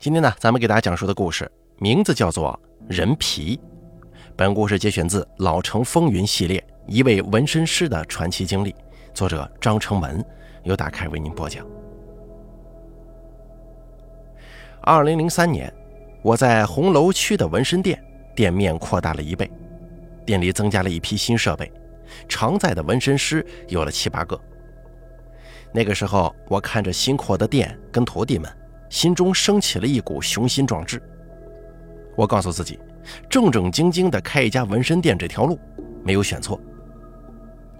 今天呢，咱们给大家讲述的故事名字叫做《人皮》。本故事节选自《老城风云》系列一位纹身师的传奇经历，作者张成文由打开为您播讲。二零零三年，我在红楼区的纹身店店面扩大了一倍，店里增加了一批新设备，常在的纹身师有了七八个。那个时候，我看着新扩的店跟徒弟们。心中升起了一股雄心壮志。我告诉自己，正正经经的开一家纹身店这条路没有选错。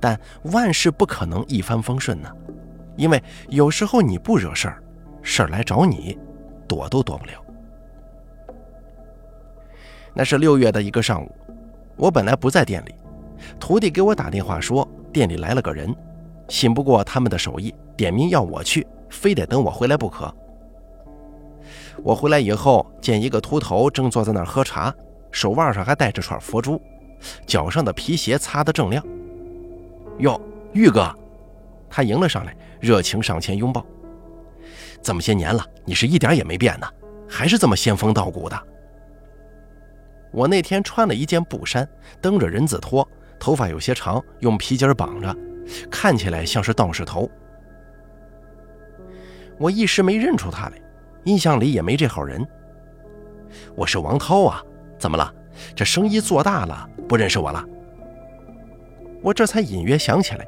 但万事不可能一帆风顺呢，因为有时候你不惹事儿，事儿来找你，躲都躲不了。那是六月的一个上午，我本来不在店里，徒弟给我打电话说店里来了个人，信不过他们的手艺，点名要我去，非得等我回来不可。我回来以后，见一个秃头正坐在那儿喝茶，手腕上还戴着串佛珠，脚上的皮鞋擦得正亮。哟，玉哥，他迎了上来，热情上前拥抱。这么些年了，你是一点也没变呢，还是这么仙风道骨的。我那天穿了一件布衫，蹬着人字拖，头发有些长，用皮筋绑着，看起来像是道士头。我一时没认出他来。印象里也没这号人。我是王涛啊，怎么了？这生意做大了，不认识我了？我这才隐约想起来，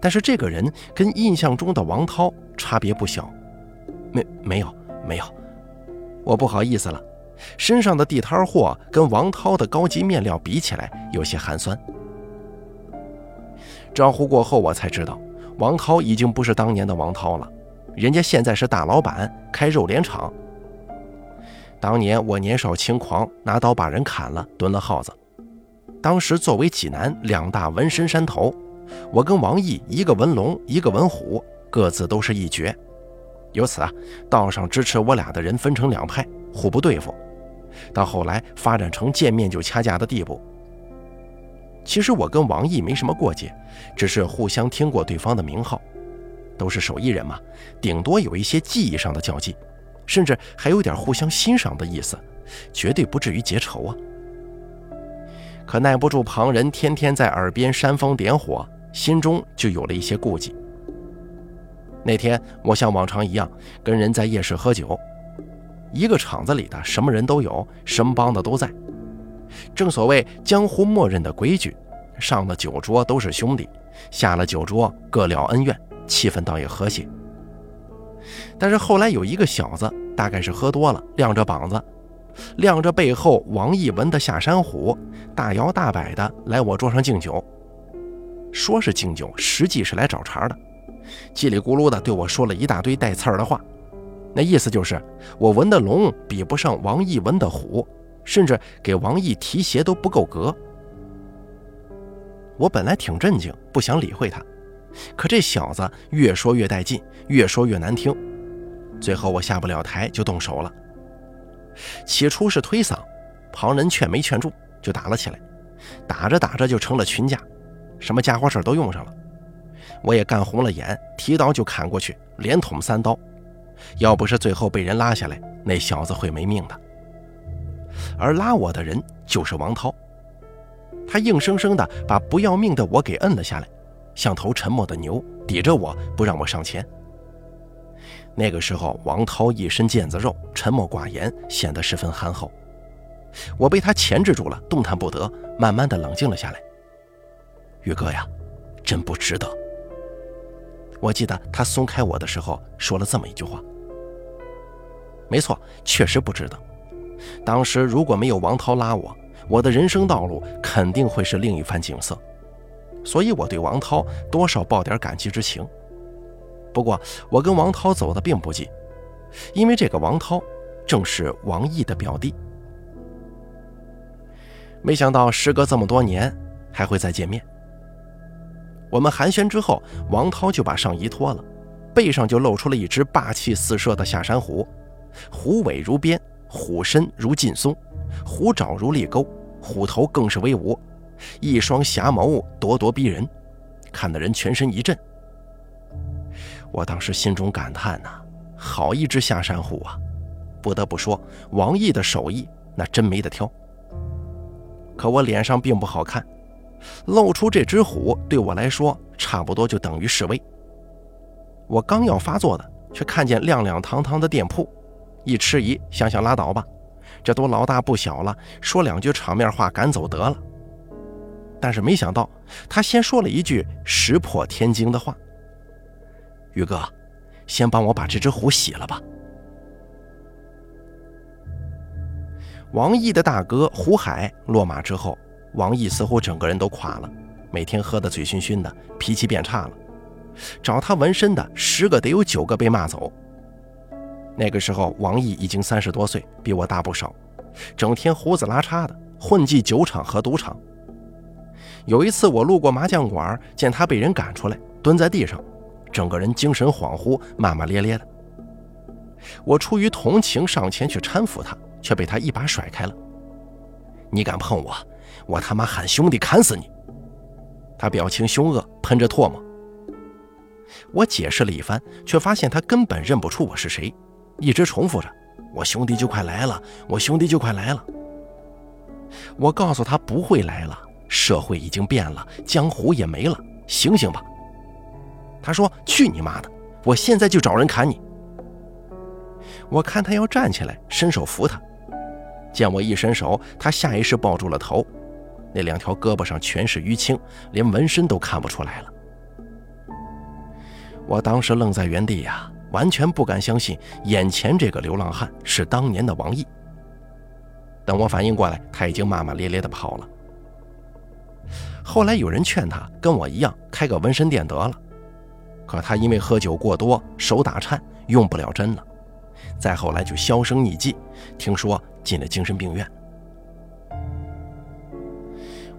但是这个人跟印象中的王涛差别不小。没没有没有，我不好意思了，身上的地摊货跟王涛的高级面料比起来有些寒酸。招呼过后，我才知道王涛已经不是当年的王涛了。人家现在是大老板，开肉联厂。当年我年少轻狂，拿刀把人砍了，蹲了耗子。当时作为济南两大纹身山头，我跟王毅一个纹龙，一个纹虎，各自都是一绝。由此啊，道上支持我俩的人分成两派，互不对付。到后来发展成见面就掐架的地步。其实我跟王毅没什么过节，只是互相听过对方的名号。都是手艺人嘛，顶多有一些技艺上的交际，甚至还有点互相欣赏的意思，绝对不至于结仇啊。可耐不住旁人天天在耳边煽风点火，心中就有了一些顾忌。那天我像往常一样跟人在夜市喝酒，一个厂子里的什么人都有，什么帮的都在。正所谓江湖默认的规矩，上了酒桌都是兄弟，下了酒桌各了恩怨。气氛倒也和谐，但是后来有一个小子，大概是喝多了，亮着膀子，亮着背后王一文的下山虎，大摇大摆的来我桌上敬酒。说是敬酒，实际是来找茬的，叽里咕噜的对我说了一大堆带刺儿的话，那意思就是我纹的龙比不上王一文的虎，甚至给王毅提鞋都不够格。我本来挺震惊，不想理会他。可这小子越说越带劲，越说越难听，最后我下不了台就动手了。起初是推搡，旁人劝没劝住，就打了起来。打着打着就成了群架，什么家伙事儿都用上了。我也干红了眼，提刀就砍过去，连捅三刀。要不是最后被人拉下来，那小子会没命的。而拉我的人就是王涛，他硬生生的把不要命的我给摁了下来。像头沉默的牛，抵着我不让我上前。那个时候，王涛一身腱子肉，沉默寡言，显得十分憨厚。我被他钳制住了，动弹不得，慢慢的冷静了下来。宇哥呀，真不值得。我记得他松开我的时候说了这么一句话。没错，确实不值得。当时如果没有王涛拉我，我的人生道路肯定会是另一番景色。所以我对王涛多少抱点感激之情。不过我跟王涛走的并不近，因为这个王涛正是王毅的表弟。没想到时隔这么多年还会再见面。我们寒暄之后，王涛就把上衣脱了，背上就露出了一只霸气四射的下山虎，虎尾如鞭，虎身如劲松，虎爪如利钩，虎头更是威武。一双侠眸咄咄逼人，看得人全身一震。我当时心中感叹呐：好一只下山虎啊！不得不说，王毅的手艺那真没得挑。可我脸上并不好看，露出这只虎对我来说差不多就等于示威。我刚要发作的，却看见亮亮堂堂的店铺，一迟疑，想想拉倒吧，这都老大不小了，说两句场面话赶走得了。但是没想到，他先说了一句石破天惊的话：“宇哥，先帮我把这只虎洗了吧。”王毅的大哥胡海落马之后，王毅似乎整个人都垮了，每天喝得醉醺醺的，脾气变差了。找他纹身的十个得有九个被骂走。那个时候，王毅已经三十多岁，比我大不少，整天胡子拉碴的，混迹酒场和赌场。有一次，我路过麻将馆，见他被人赶出来，蹲在地上，整个人精神恍惚，骂骂咧咧的。我出于同情，上前去搀扶他。却被他一把甩开了。你敢碰我，我他妈喊兄弟砍死你！他表情凶恶，喷着唾沫。我解释了一番，却发现他根本认不出我是谁，一直重复着：“我兄弟就快来了，我兄弟就快来了。”我告诉他不会来了，社会已经变了，江湖也没了，醒醒吧！他说：“去你妈的，我现在就找人砍你！”我看他要站起来，伸手扶他。见我一伸手，他下意识抱住了头，那两条胳膊上全是淤青，连纹身都看不出来了。我当时愣在原地呀，完全不敢相信眼前这个流浪汉是当年的王毅。等我反应过来，他已经骂骂咧咧地跑了。后来有人劝他跟我一样开个纹身店得了，可他因为喝酒过多，手打颤，用不了针了。再后来就销声匿迹，听说进了精神病院。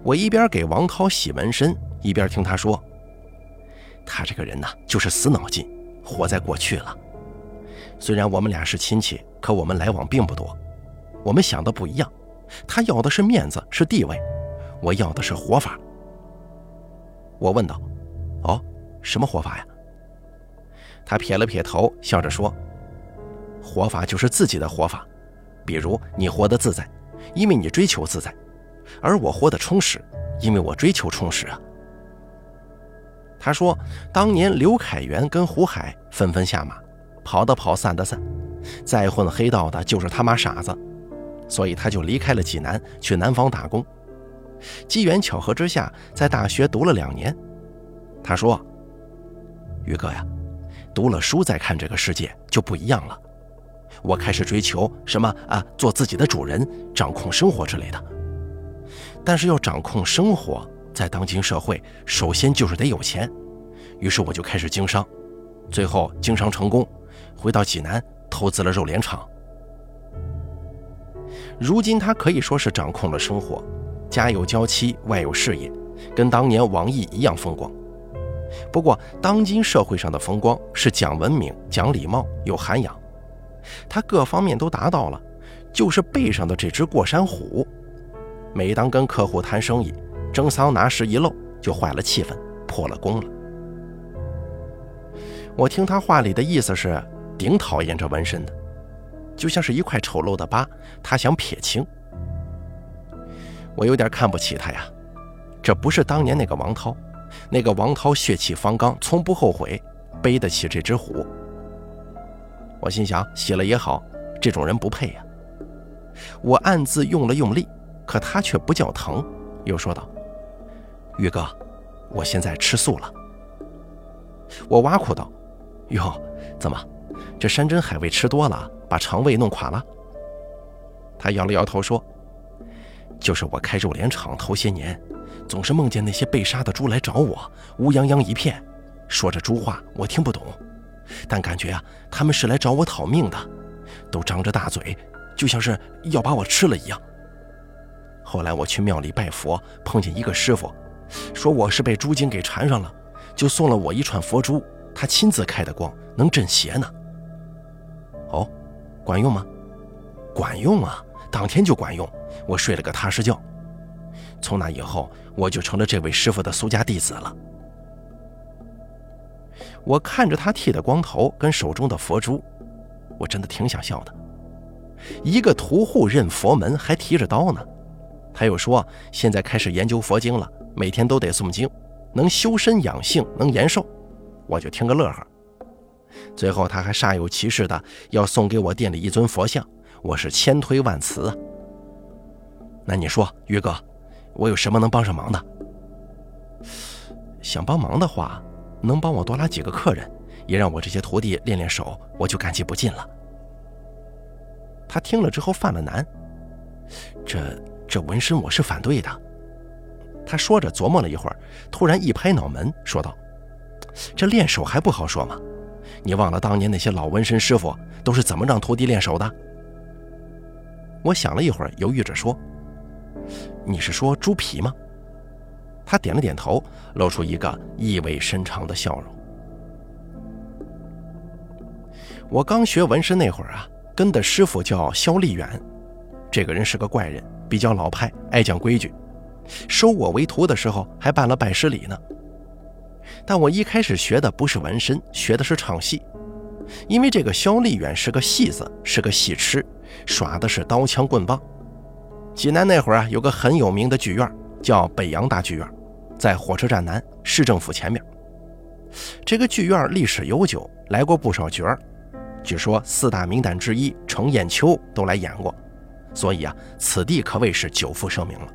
我一边给王涛洗纹身，一边听他说：“他这个人呐，就是死脑筋，活在过去了。虽然我们俩是亲戚，可我们来往并不多。我们想的不一样，他要的是面子，是地位，我要的是活法。”我问道：“哦，什么活法呀？”他撇了撇头，笑着说。活法就是自己的活法，比如你活得自在，因为你追求自在；而我活得充实，因为我追求充实啊。他说，当年刘凯元跟胡海纷纷下马，跑的跑，散的散，再混黑道的就是他妈傻子，所以他就离开了济南，去南方打工。机缘巧合之下，在大学读了两年。他说：“宇哥呀，读了书再看这个世界就不一样了。”我开始追求什么啊？做自己的主人，掌控生活之类的。但是要掌控生活，在当今社会，首先就是得有钱。于是我就开始经商，最后经商成功，回到济南投资了肉联厂。如今他可以说是掌控了生活，家有娇妻，外有事业，跟当年王毅一样风光。不过，当今社会上的风光是讲文明、讲礼貌、有涵养。他各方面都达到了，就是背上的这只过山虎，每当跟客户谈生意，蒸桑拿时一露，就坏了气氛，破了功了。我听他话里的意思是，顶讨厌这纹身的，就像是一块丑陋的疤，他想撇清。我有点看不起他呀，这不是当年那个王涛，那个王涛血气方刚，从不后悔，背得起这只虎。我心想，洗了也好，这种人不配呀。我暗自用了用力，可他却不叫疼，又说道：“宇哥，我现在吃素了。”我挖苦道：“哟，怎么，这山珍海味吃多了，把肠胃弄垮了？”他摇了摇头说：“就是我开肉联厂头些年，总是梦见那些被杀的猪来找我，乌泱泱一片，说着猪话，我听不懂。”但感觉啊，他们是来找我讨命的，都张着大嘴，就像是要把我吃了一样。后来我去庙里拜佛，碰见一个师傅，说我是被猪精给缠上了，就送了我一串佛珠，他亲自开的光，能镇邪呢。哦，管用吗？管用啊，当天就管用，我睡了个踏实觉。从那以后，我就成了这位师傅的苏家弟子了。我看着他剃的光头跟手中的佛珠，我真的挺想笑的。一个屠户认佛门还提着刀呢。他又说现在开始研究佛经了，每天都得诵经，能修身养性，能延寿。我就听个乐呵。最后他还煞有其事的要送给我店里一尊佛像，我是千推万辞啊。那你说，于哥，我有什么能帮上忙的？想帮忙的话，能帮我多拉几个客人，也让我这些徒弟练练手，我就感激不尽了。他听了之后犯了难，这这纹身我是反对的。他说着琢磨了一会儿，突然一拍脑门，说道：“这练手还不好说吗？你忘了当年那些老纹身师傅都是怎么让徒弟练手的？”我想了一会儿，犹豫着说。你是说猪皮吗？他点了点头，露出一个意味深长的笑容。我刚学纹身那会儿啊，跟的师傅叫肖立远，这个人是个怪人，比较老派，爱讲规矩。收我为徒的时候还办了拜师礼呢。但我一开始学的不是纹身，学的是唱戏，因为这个肖立远是个戏子，是个戏痴，耍的是刀枪棍棒。济南那会儿啊，有个很有名的剧院，叫北洋大剧院，在火车站南市政府前面。这个剧院历史悠久，来过不少角儿，据说四大名旦之一程砚秋都来演过，所以啊，此地可谓是久负盛名了。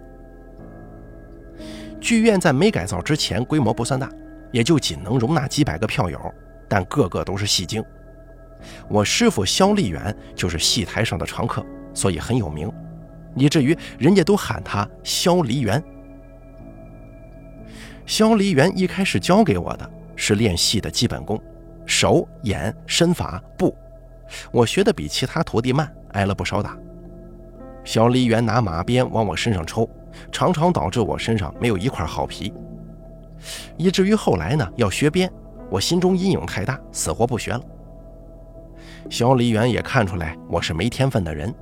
剧院在没改造之前规模不算大，也就仅能容纳几百个票友，但个个都是戏精。我师傅肖立远就是戏台上的常客，所以很有名。以至于人家都喊他萧梨园。萧梨园一开始教给我的是练戏的基本功，手、眼、身法、步，我学的比其他徒弟慢，挨了不少打。萧梨园拿马鞭往我身上抽，常常导致我身上没有一块好皮，以至于后来呢要学鞭，我心中阴影太大，死活不学了。萧梨园也看出来我是没天分的人。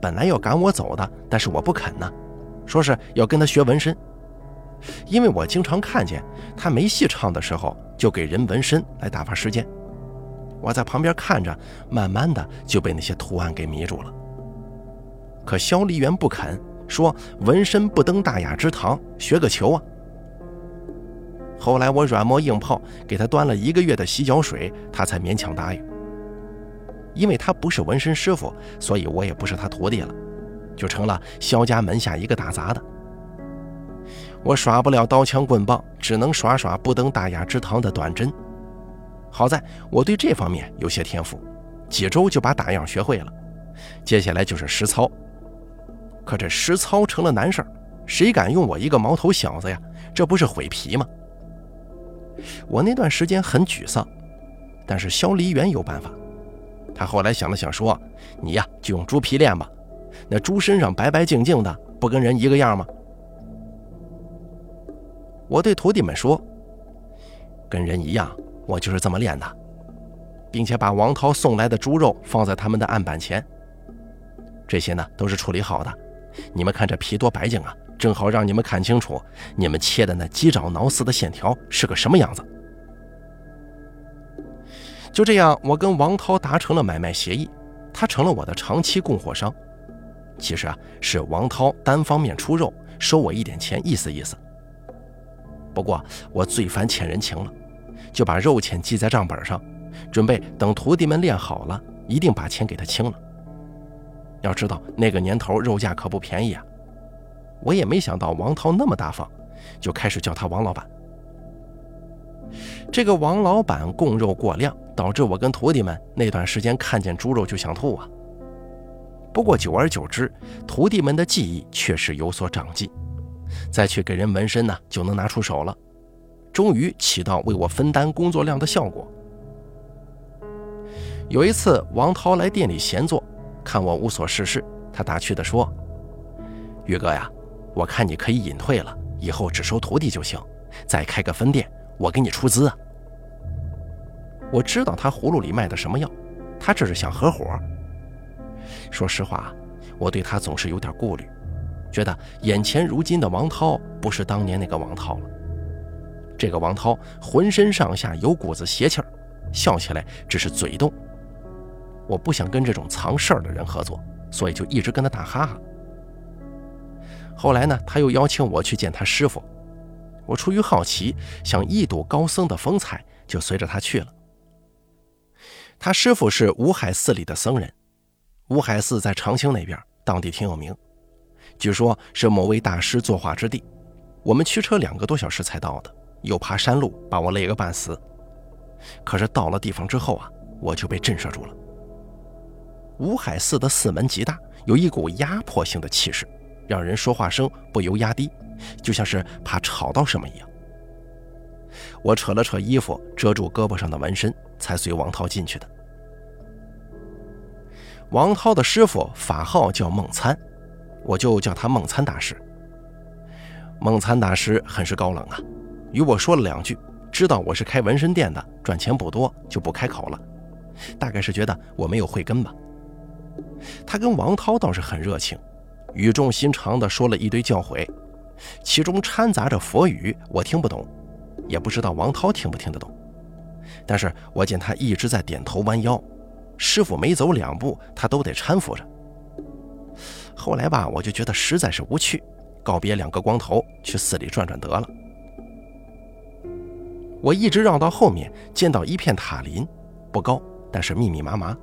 本来要赶我走的，但是我不肯呢，说是要跟他学纹身，因为我经常看见他没戏唱的时候就给人纹身来打发时间。我在旁边看着，慢慢的就被那些图案给迷住了。可肖梨园不肯，说纹身不登大雅之堂，学个球啊！后来我软磨硬泡，给他端了一个月的洗脚水，他才勉强答应。因为他不是纹身师傅，所以我也不是他徒弟了，就成了萧家门下一个打杂的。我耍不了刀枪棍棒，只能耍耍不登大雅之堂的短针。好在我对这方面有些天赋，几周就把打样学会了。接下来就是实操，可这实操成了难事儿，谁敢用我一个毛头小子呀？这不是毁皮吗？我那段时间很沮丧，但是萧梨园有办法。他后来想了想，说：“你呀，就用猪皮练吧。那猪身上白白净净的，不跟人一个样吗？”我对徒弟们说：“跟人一样，我就是这么练的，并且把王涛送来的猪肉放在他们的案板前。这些呢，都是处理好的。你们看这皮多白净啊，正好让你们看清楚，你们切的那鸡爪挠丝的线条是个什么样子。”就这样，我跟王涛达成了买卖协议，他成了我的长期供货商。其实啊，是王涛单方面出肉，收我一点钱，意思意思。不过我最烦欠人情了，就把肉钱记在账本上，准备等徒弟们练好了，一定把钱给他清了。要知道那个年头肉价可不便宜啊，我也没想到王涛那么大方，就开始叫他王老板。这个王老板供肉过量，导致我跟徒弟们那段时间看见猪肉就想吐啊。不过久而久之，徒弟们的技艺确实有所长进，再去给人纹身呢，就能拿出手了，终于起到为我分担工作量的效果。有一次，王涛来店里闲坐，看我无所事事，他打趣地说：“宇哥呀，我看你可以隐退了，以后只收徒弟就行，再开个分店。”我给你出资啊！我知道他葫芦里卖的什么药，他这是想合伙。说实话，我对他总是有点顾虑，觉得眼前如今的王涛不是当年那个王涛了。这个王涛浑身上下有股子邪气儿，笑起来只是嘴动。我不想跟这种藏事儿的人合作，所以就一直跟他打哈哈。后来呢，他又邀请我去见他师傅，我出于好奇，想一睹高僧的风采，就随着他去了。他师傅是五海寺里的僧人，五海寺在长清那边，当地挺有名，据说是某位大师作画之地。我们驱车两个多小时才到的，又爬山路，把我累个半死。可是到了地方之后啊，我就被震慑住了。五海寺的寺门极大，有一股压迫性的气势，让人说话声不由压低，就像是怕吵到什么一样。我扯了扯衣服，遮住胳膊上的纹身，才随王涛进去的。王涛的师傅法号叫孟参，我就叫他孟参大师。孟参大师很是高冷啊，与我说了两句，知道我是开纹身店的，赚钱不多，就不开口了。大概是觉得我没有慧根吧。他跟王涛倒是很热情，语重心长地说了一堆教诲，其中掺杂着佛语，我听不懂，也不知道王涛听不听得懂。但是我见他一直在点头弯腰，师傅每走两步，他都得搀扶着。后来吧，我就觉得实在是无趣。告别两个光头，去寺里转转得了。我一直绕到后面，见到一片塔林，不高，但是密密麻麻。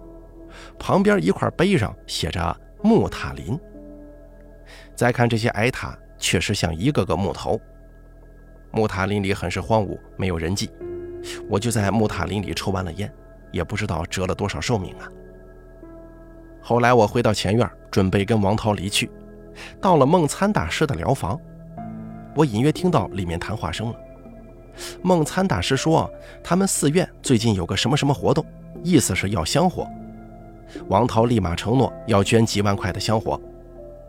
旁边一块碑上写着“木塔林”。再看这些矮塔，确实像一个个木头。木塔林里很是荒芜，没有人迹。我就在木塔林里抽完了烟，也不知道折了多少寿命啊。后来我回到前院，准备跟王涛离去。到了孟参大师的疗房，我隐约听到里面谈话声了。孟参大师说，他们寺院最近有个什么什么活动，意思是要香火。王涛立马承诺要捐几万块的香火。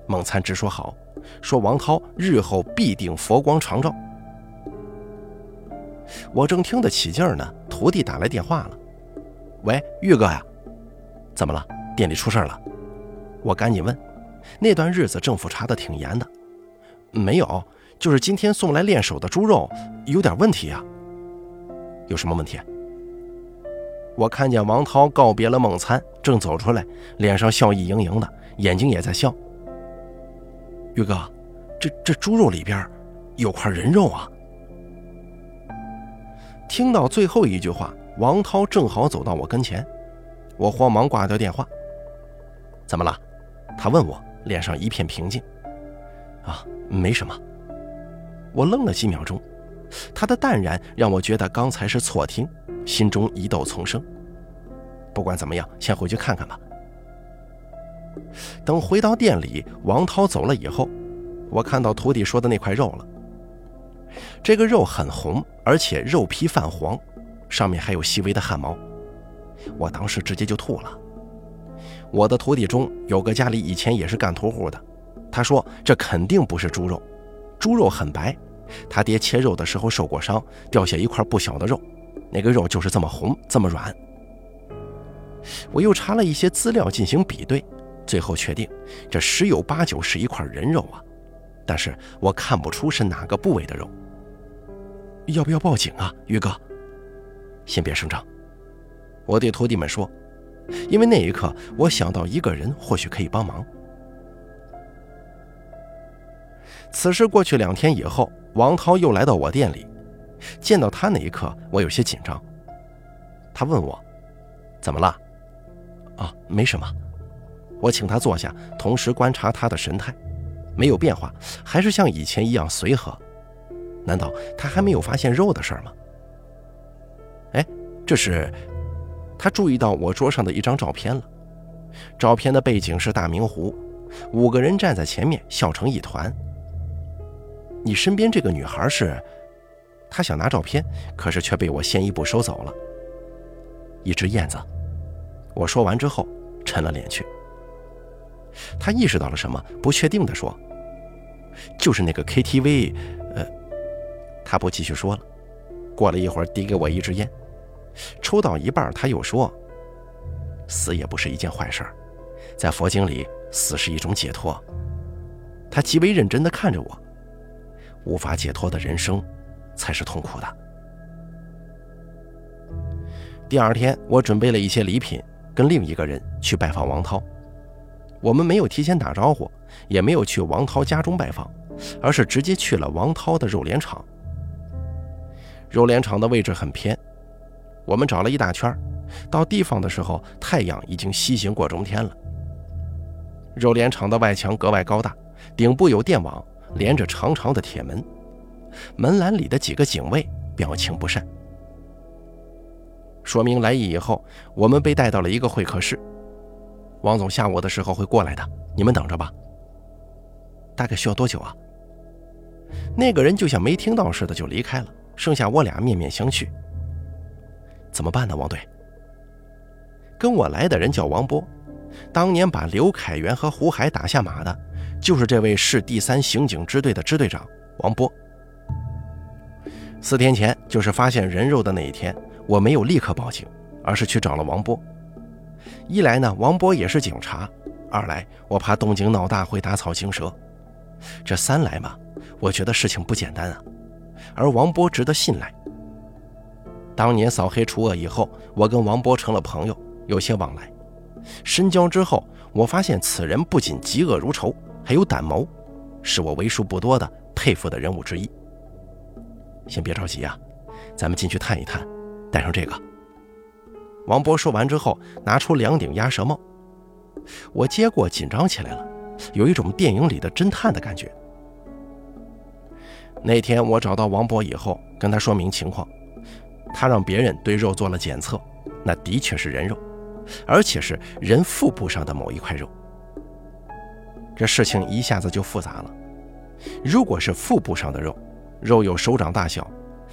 孟参直说好，说王涛日后必定佛光常照。我正听得起劲儿呢，徒弟打来电话了：“喂，玉哥呀，怎么了？店里出事了？”我赶紧问。那段日子政府查的挺严的，没有，就是今天送来练手的猪肉有点问题啊。有什么问题？我看见王涛告别了孟参，正走出来，脸上笑意盈盈的，眼睛也在笑。玉哥，这这猪肉里边有块人肉啊！听到最后一句话，王涛正好走到我跟前，我慌忙挂掉电话。怎么了？他问我。脸上一片平静，啊，没什么。我愣了几秒钟，他的淡然让我觉得刚才是错听，心中疑窦丛生。不管怎么样，先回去看看吧。等回到店里，王涛走了以后，我看到徒弟说的那块肉了。这个肉很红，而且肉皮泛黄，上面还有细微的汗毛。我当时直接就吐了。我的徒弟中有个家里以前也是干屠户的，他说这肯定不是猪肉，猪肉很白，他爹切肉的时候受过伤，掉下一块不小的肉，那个肉就是这么红这么软。我又查了一些资料进行比对，最后确定这十有八九是一块人肉啊，但是我看不出是哪个部位的肉。要不要报警啊，于哥？先别声张，我对徒弟们说。因为那一刻，我想到一个人或许可以帮忙。此事过去两天以后，王涛又来到我店里，见到他那一刻，我有些紧张。他问我：“怎么了？”“啊，没什么。”我请他坐下，同时观察他的神态，没有变化，还是像以前一样随和。难道他还没有发现肉的事儿吗？哎，这是。他注意到我桌上的一张照片了，照片的背景是大明湖，五个人站在前面笑成一团。你身边这个女孩是？他想拿照片，可是却被我先一步收走了。一只燕子。我说完之后，沉了脸去。他意识到了什么，不确定地说：“就是那个 KTV。”呃，他不继续说了。过了一会儿，递给我一支烟。抽到一半，他又说：“死也不是一件坏事，在佛经里，死是一种解脱。”他极为认真地看着我，无法解脱的人生，才是痛苦的。第二天，我准备了一些礼品，跟另一个人去拜访王涛。我们没有提前打招呼，也没有去王涛家中拜访，而是直接去了王涛的肉联厂。肉联厂的位置很偏，我们找了一大圈，到地方的时候，太阳已经西行过中天了。肉联厂的外墙格外高大，顶部有电网，连着长长的铁门，门栏里的几个警卫表情不善。说明来意以后，我们被带到了一个会客室。王总下午的时候会过来的，你们等着吧。大概需要多久啊？那个人就像没听到似的就离开了，剩下我俩面面相觑。怎么办呢，王队？跟我来的人叫王波，当年把刘凯元和胡海打下马的，就是这位市第三刑警支队的支队长王波。四天前，就是发现人肉的那一天。我没有立刻报警，而是去找了王波。一来呢，王波也是警察；二来，我怕动静闹大会打草惊蛇。这三来嘛，我觉得事情不简单啊。而王波值得信赖。当年扫黑除恶以后，我跟王波成了朋友，有些往来。深交之后，我发现此人不仅嫉恶如仇，还有胆谋，是我为数不多的佩服的人物之一。先别着急啊，咱们进去探一探。带上这个。王博说完之后，拿出两顶鸭舌帽。我接过，紧张起来了，有一种电影里的侦探的感觉。那天我找到王博以后，跟他说明情况，他让别人对肉做了检测，那的确是人肉，而且是人腹部上的某一块肉。这事情一下子就复杂了。如果是腹部上的肉，肉有手掌大小，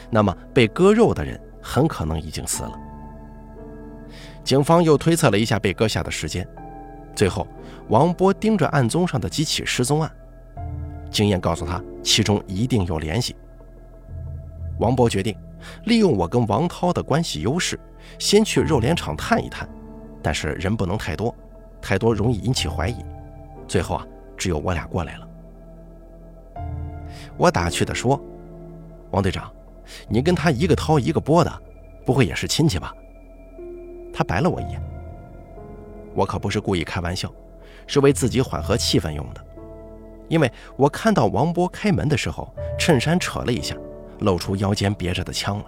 那么被割肉的人。很可能已经死了。警方又推测了一下被割下的时间，最后王波盯着案宗上的几起失踪案，经验告诉他其中一定有联系。王波决定利用我跟王涛的关系优势，先去肉联厂探一探，但是人不能太多，太多容易引起怀疑。最后啊，只有我俩过来了。我打趣地说：“王队长。”你跟他一个涛一个波的，不会也是亲戚吧？他白了我一眼。我可不是故意开玩笑，是为自己缓和气氛用的。因为我看到王波开门的时候，衬衫扯了一下，露出腰间别着的枪了。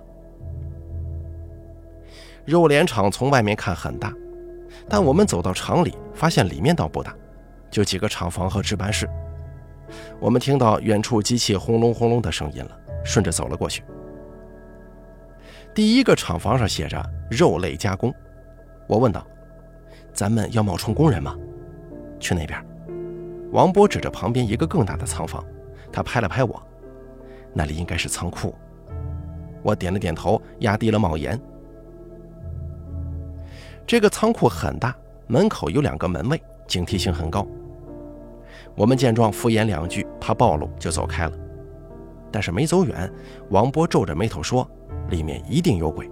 肉联厂从外面看很大，但我们走到厂里，发现里面倒不大，就几个厂房和值班室。我们听到远处机器轰隆轰隆的声音了，顺着走了过去。第一个厂房上写着“肉类加工”，我问道：“咱们要冒充工人吗？”去那边。王波指着旁边一个更大的仓房，他拍了拍我：“那里应该是仓库。”我点了点头，压低了帽檐。这个仓库很大，门口有两个门卫，警惕性很高。我们见状敷衍两句，怕暴露，就走开了。但是没走远，王波皱着眉头说。里面一定有鬼，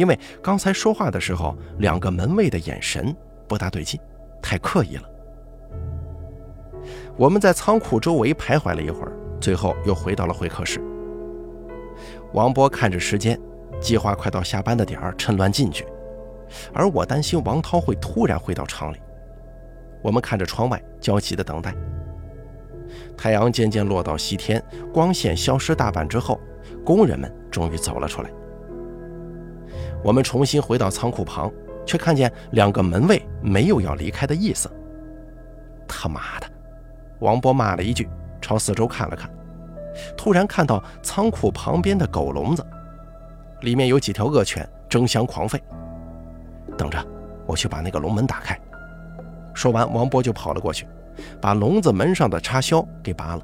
因为刚才说话的时候，两个门卫的眼神不大对劲，太刻意了。我们在仓库周围徘徊了一会儿，最后又回到了会客室。王波看着时间，计划快到下班的点儿，趁乱进去，而我担心王涛会突然回到厂里。我们看着窗外，焦急地等待。太阳渐渐落到西天，光线消失大半之后。工人们终于走了出来。我们重新回到仓库旁，却看见两个门卫没有要离开的意思。他妈的！王波骂了一句，朝四周看了看，突然看到仓库旁边的狗笼子，里面有几条恶犬争相狂吠。等着，我去把那个笼门打开。说完，王波就跑了过去，把笼子门上的插销给拔了。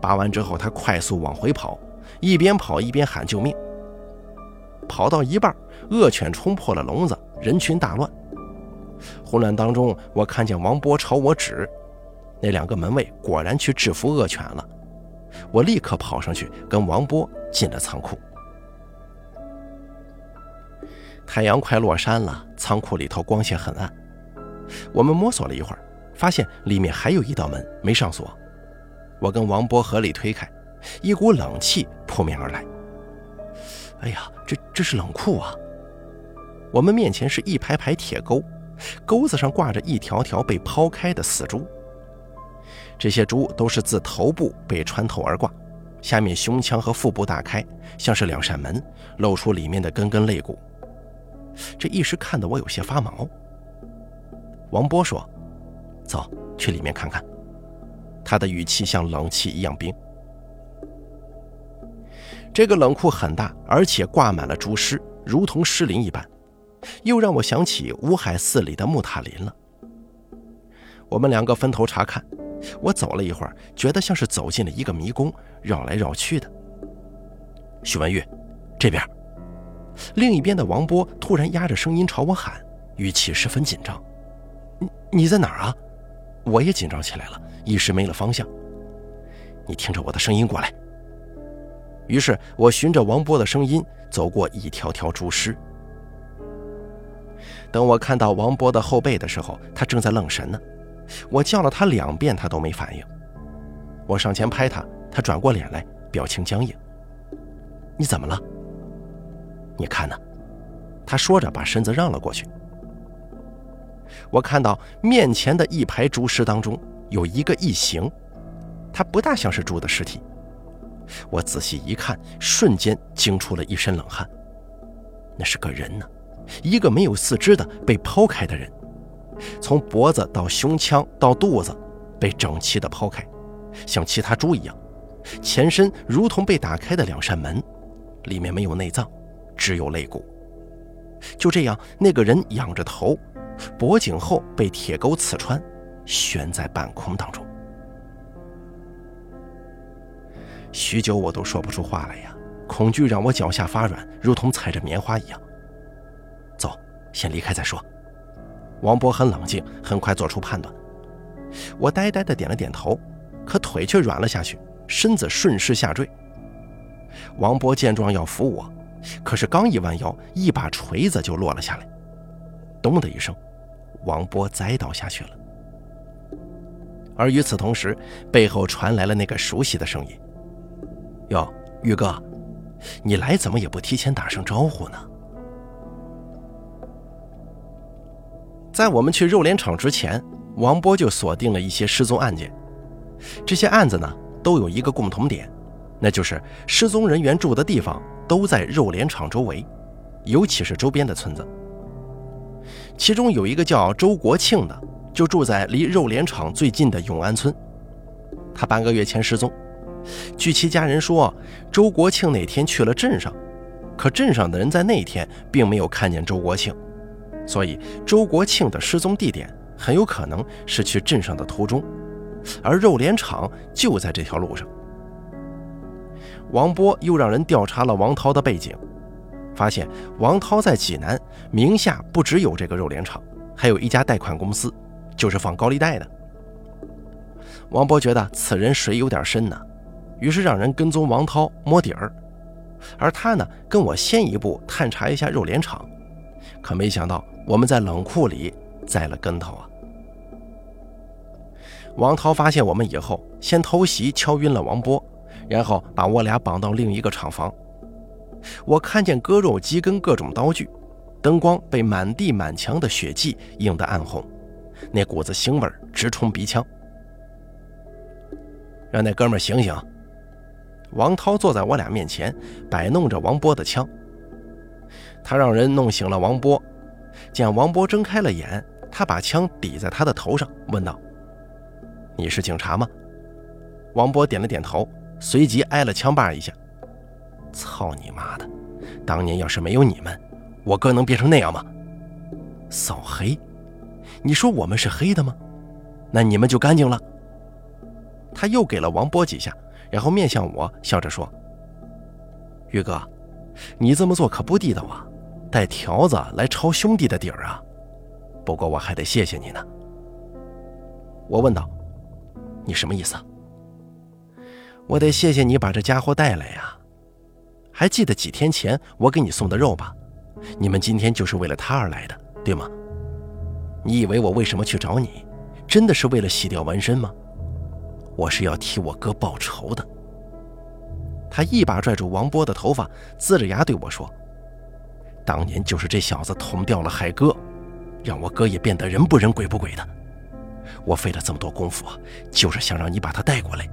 拔完之后，他快速往回跑。一边跑一边喊救命。跑到一半，恶犬冲破了笼子，人群大乱。混乱当中，我看见王波朝我指，那两个门卫果然去制服恶犬了。我立刻跑上去，跟王波进了仓库。太阳快落山了，仓库里头光线很暗。我们摸索了一会儿，发现里面还有一道门没上锁。我跟王波合力推开。一股冷气扑面而来。哎呀，这这是冷库啊！我们面前是一排排铁钩，钩子上挂着一条条被抛开的死猪。这些猪都是自头部被穿透而挂，下面胸腔和腹部大开，像是两扇门，露出里面的根根肋骨。这一时看得我有些发毛。王波说：“走去里面看看。”他的语气像冷气一样冰。这个冷库很大，而且挂满了猪尸，如同尸林一般，又让我想起乌海寺里的木塔林了。我们两个分头查看，我走了一会儿，觉得像是走进了一个迷宫，绕来绕去的。许文玉，这边。另一边的王波突然压着声音朝我喊，语气十分紧张：“你你在哪儿啊？”我也紧张起来了，一时没了方向。你听着我的声音过来。于是我循着王波的声音走过一条条猪尸。等我看到王波的后背的时候，他正在愣神呢。我叫了他两遍，他都没反应。我上前拍他，他转过脸来，表情僵硬。你怎么了？你看呢？他说着，把身子让了过去。我看到面前的一排猪尸当中有一个异形，它不大像是猪的尸体。我仔细一看，瞬间惊出了一身冷汗。那是个人呢，一个没有四肢的被剖开的人，从脖子到胸腔到肚子被整齐的剖开，像其他猪一样，前身如同被打开的两扇门，里面没有内脏。只有肋骨。就这样，那个人仰着头，脖颈后被铁钩刺穿，悬在半空当中。许久，我都说不出话来呀，恐惧让我脚下发软，如同踩着棉花一样。走，先离开再说。王波很冷静，很快做出判断。我呆呆的点了点头，可腿却软了下去，身子顺势下坠。王波见状要扶我。可是刚一弯腰，一把锤子就落了下来，咚的一声，王波栽倒下去了。而与此同时，背后传来了那个熟悉的声音：“哟，玉哥，你来怎么也不提前打声招呼呢？”在我们去肉联厂之前，王波就锁定了一些失踪案件。这些案子呢，都有一个共同点，那就是失踪人员住的地方。都在肉联厂周围，尤其是周边的村子。其中有一个叫周国庆的，就住在离肉联厂最近的永安村。他半个月前失踪，据其家人说，周国庆那天去了镇上，可镇上的人在那天并没有看见周国庆，所以周国庆的失踪地点很有可能是去镇上的途中，而肉联厂就在这条路上。王波又让人调查了王涛的背景，发现王涛在济南名下不只有这个肉联厂，还有一家贷款公司，就是放高利贷的。王波觉得此人水有点深呢，于是让人跟踪王涛摸底儿，而他呢跟我先一步探查一下肉联厂，可没想到我们在冷库里栽了跟头啊！王涛发现我们以后，先偷袭敲晕了王波。然后把我俩绑到另一个厂房，我看见割肉机跟各种刀具，灯光被满地满墙的血迹映得暗红，那股子腥味直冲鼻腔。让那哥们醒醒！王涛坐在我俩面前，摆弄着王波的枪。他让人弄醒了王波，见王波睁开了眼，他把枪抵在他的头上，问道：“你是警察吗？”王波点了点头。随即挨了枪把一下，操你妈的！当年要是没有你们，我哥能变成那样吗？扫黑？你说我们是黑的吗？那你们就干净了。他又给了王波几下，然后面向我笑着说：“宇哥，你这么做可不地道啊，带条子来抄兄弟的底儿啊。不过我还得谢谢你呢。”我问道：“你什么意思？”我得谢谢你把这家伙带来呀！还记得几天前我给你送的肉吧？你们今天就是为了他而来的，对吗？你以为我为什么去找你？真的是为了洗掉纹身吗？我是要替我哥报仇的。他一把拽住王波的头发，呲着牙对我说：“当年就是这小子捅掉了海哥，让我哥也变得人不人鬼不鬼的。我费了这么多功夫，就是想让你把他带过来。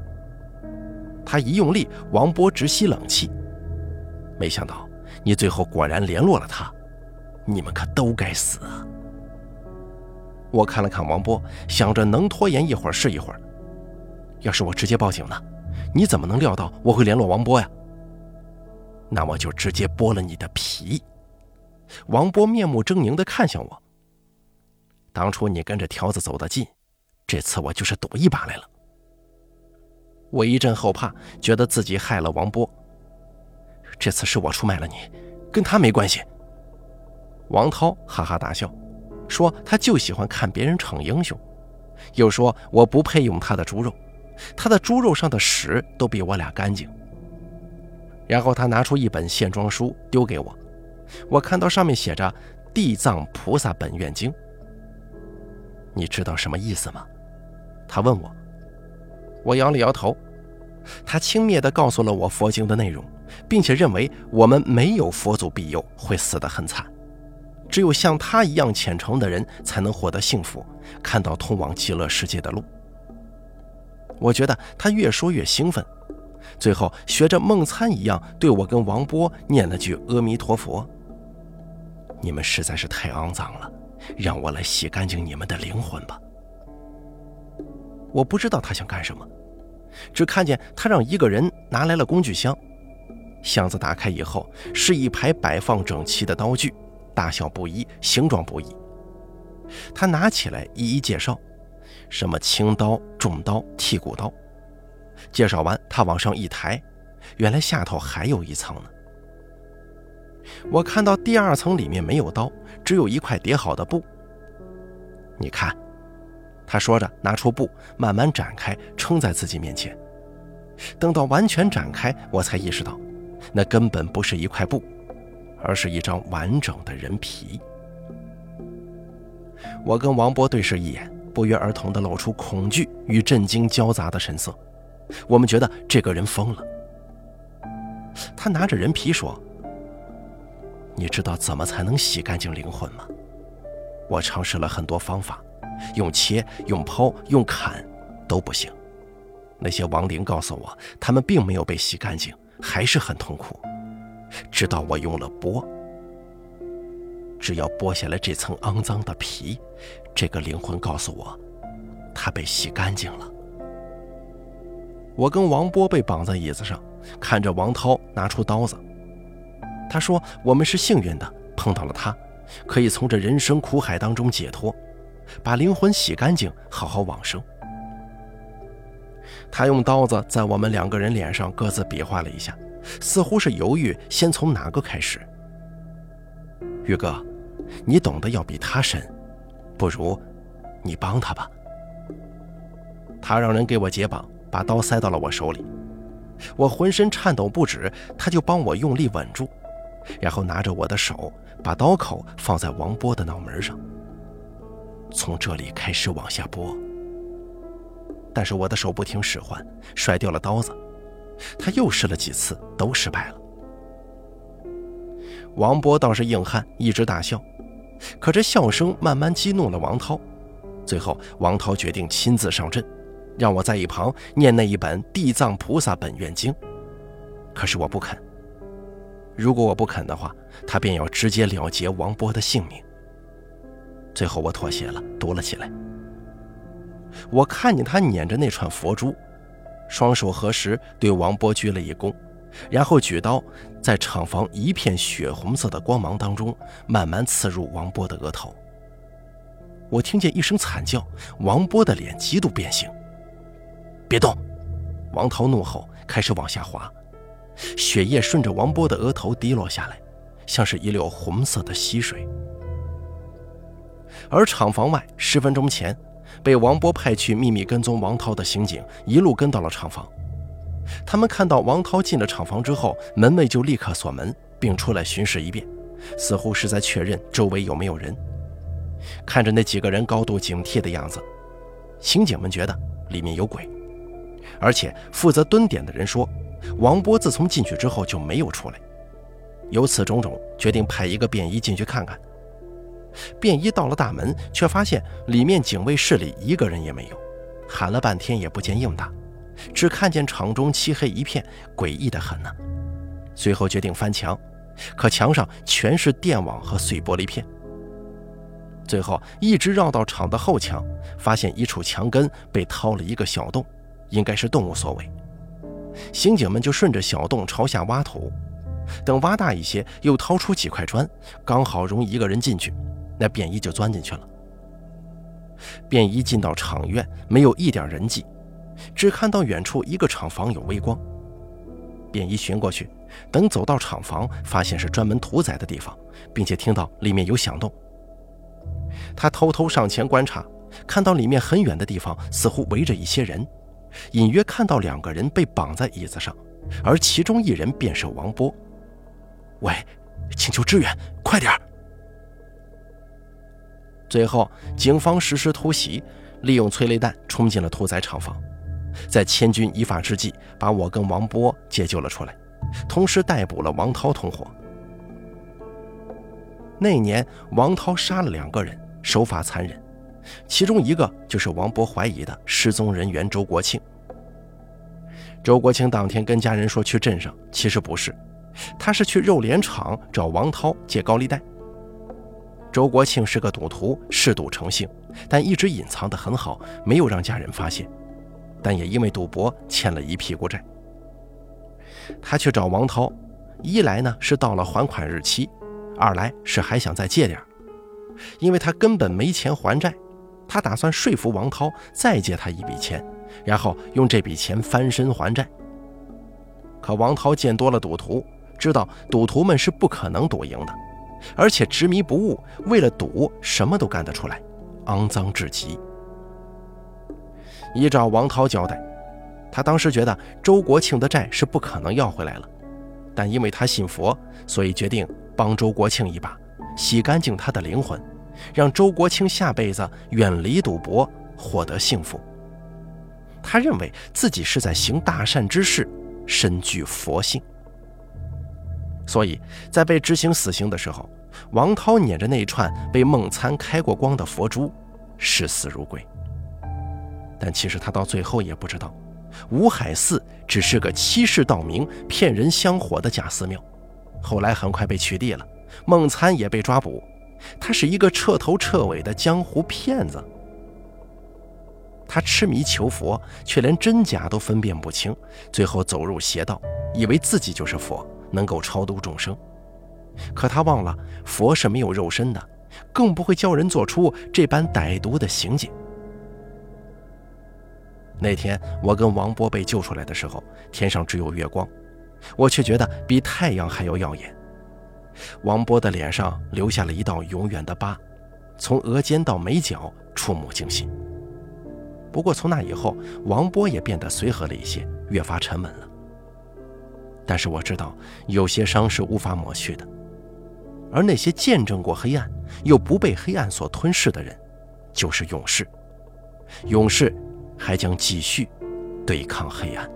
他一用力，王波直吸冷气。没想到你最后果然联络了他，你们可都该死啊！我看了看王波，想着能拖延一会儿是一会儿。要是我直接报警呢？你怎么能料到我会联络王波呀？那我就直接剥了你的皮。王波面目狰狞地看向我。当初你跟着条子走得近，这次我就是赌一把来了。我一阵后怕，觉得自己害了王波。这次是我出卖了你，跟他没关系。王涛哈哈大笑，说他就喜欢看别人逞英雄，又说我不配用他的猪肉，他的猪肉上的屎都比我俩干净。然后他拿出一本线装书丢给我，我看到上面写着《地藏菩萨本愿经》，你知道什么意思吗？他问我，我摇了摇头。他轻蔑地告诉了我佛经的内容，并且认为我们没有佛祖庇佑会死得很惨，只有像他一样虔诚的人才能获得幸福，看到通往极乐世界的路。我觉得他越说越兴奋。最后，学着梦参一样，对我跟王波念了句阿弥陀佛。你们实在是太肮脏了，让我来洗干净你们的灵魂吧。我不知道他想干什么，只看见他让一个人拿来了工具箱，箱子打开以后是一排摆放整齐的刀具，大小不一，形状不一。他拿起来一一介绍，什么轻刀、重刀、剔骨刀。介绍完，他往上一抬，原来下头还有一层呢。我看到第二层里面没有刀，只有一块叠好的布。你看，他说着拿出布，慢慢展开，撑在自己面前。等到完全展开，我才意识到，那根本不是一块布，而是一张完整的人皮。我跟王波对视一眼，不约而同地露出恐惧与震惊交杂的神色。我们觉得这个人疯了。他拿着人皮说：“你知道怎么才能洗干净灵魂吗？我尝试了很多方法，用切、用剖、用砍，都不行。那些亡灵告诉我，他们并没有被洗干净，还是很痛苦。直到我用了剥，只要剥下来这层肮脏的皮，这个灵魂告诉我，他被洗干净了。”我跟王波被绑在椅子上，看着王涛拿出刀子。他说：“我们是幸运的，碰到了他，可以从这人生苦海当中解脱，把灵魂洗干净，好好往生。”他用刀子在我们两个人脸上各自比划了一下，似乎是犹豫先从哪个开始。宇哥，你懂得要比他深，不如你帮他吧。他让人给我解绑。把刀塞到了我手里，我浑身颤抖不止，他就帮我用力稳住，然后拿着我的手，把刀口放在王波的脑门上，从这里开始往下拨。但是我的手不听使唤，甩掉了刀子，他又试了几次，都失败了。王波倒是硬汉，一直大笑，可这笑声慢慢激怒了王涛，最后王涛决定亲自上阵。让我在一旁念那一本《地藏菩萨本愿经》，可是我不肯。如果我不肯的话，他便要直接了结王波的性命。最后我妥协了，读了起来。我看见他捻着那串佛珠，双手合十，对王波鞠了一躬，然后举刀，在厂房一片血红色的光芒当中，慢慢刺入王波的额头。我听见一声惨叫，王波的脸极度变形。别动！王涛怒吼，开始往下滑，血液顺着王波的额头滴落下来，像是一溜红色的溪水。而厂房外，十分钟前被王波派去秘密跟踪王涛的刑警，一路跟到了厂房。他们看到王涛进了厂房之后，门卫就立刻锁门，并出来巡视一遍，似乎是在确认周围有没有人。看着那几个人高度警惕的样子，刑警们觉得里面有鬼。而且负责蹲点的人说，王波自从进去之后就没有出来。由此种种，决定派一个便衣进去看看。便衣到了大门，却发现里面警卫室里一个人也没有，喊了半天也不见应答，只看见场中漆黑一片，诡异的很呢。随后决定翻墙，可墙上全是电网和碎玻璃片。最后一直绕到场的后墙，发现一处墙根被掏了一个小洞，应该是动物所为。刑警们就顺着小洞朝下挖土，等挖大一些，又掏出几块砖，刚好容一个人进去，那便衣就钻进去了。便衣进到厂院，没有一点人迹，只看到远处一个厂房有微光。便衣寻过去，等走到厂房，发现是专门屠宰的地方，并且听到里面有响动。他偷偷上前观察，看到里面很远的地方似乎围着一些人。隐约看到两个人被绑在椅子上，而其中一人便是王波。喂，请求支援，快点儿！最后，警方实施突袭，利用催泪弹冲进了屠宰厂房，在千钧一发之际，把我跟王波解救了出来，同时逮捕了王涛同伙。那年，王涛杀了两个人，手法残忍。其中一个就是王波怀疑的失踪人员周国庆。周国庆当天跟家人说去镇上，其实不是，他是去肉联厂找王涛借高利贷。周国庆是个赌徒，嗜赌成性，但一直隐藏得很好，没有让家人发现。但也因为赌博欠了一屁股债。他去找王涛，一来呢是到了还款日期，二来是还想再借点，因为他根本没钱还债。他打算说服王涛再借他一笔钱，然后用这笔钱翻身还债。可王涛见多了赌徒，知道赌徒们是不可能赌赢的，而且执迷不悟，为了赌什么都干得出来，肮脏至极。依照王涛交代，他当时觉得周国庆的债是不可能要回来了，但因为他信佛，所以决定帮周国庆一把，洗干净他的灵魂。让周国庆下辈子远离赌博，获得幸福。他认为自己是在行大善之事，身具佛性。所以在被执行死刑的时候，王涛捻着那串被孟参开过光的佛珠，视死如归。但其实他到最后也不知道，五海寺只是个欺世盗名、骗人香火的假寺庙，后来很快被取缔了，孟参也被抓捕。他是一个彻头彻尾的江湖骗子。他痴迷求佛，却连真假都分辨不清，最后走入邪道，以为自己就是佛，能够超度众生。可他忘了，佛是没有肉身的，更不会教人做出这般歹毒的行径。那天我跟王波被救出来的时候，天上只有月光，我却觉得比太阳还要耀眼。王波的脸上留下了一道永远的疤，从额尖到眉角，触目惊心。不过从那以后，王波也变得随和了一些，越发沉稳了。但是我知道，有些伤是无法抹去的，而那些见证过黑暗又不被黑暗所吞噬的人，就是勇士。勇士还将继续对抗黑暗。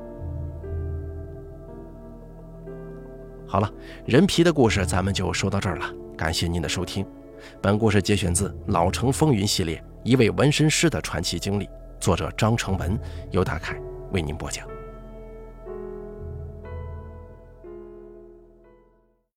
好了，人皮的故事咱们就说到这儿了。感谢您的收听，本故事节选自《老城风云》系列一位纹身师的传奇经历，作者张成文，由大凯为您播讲。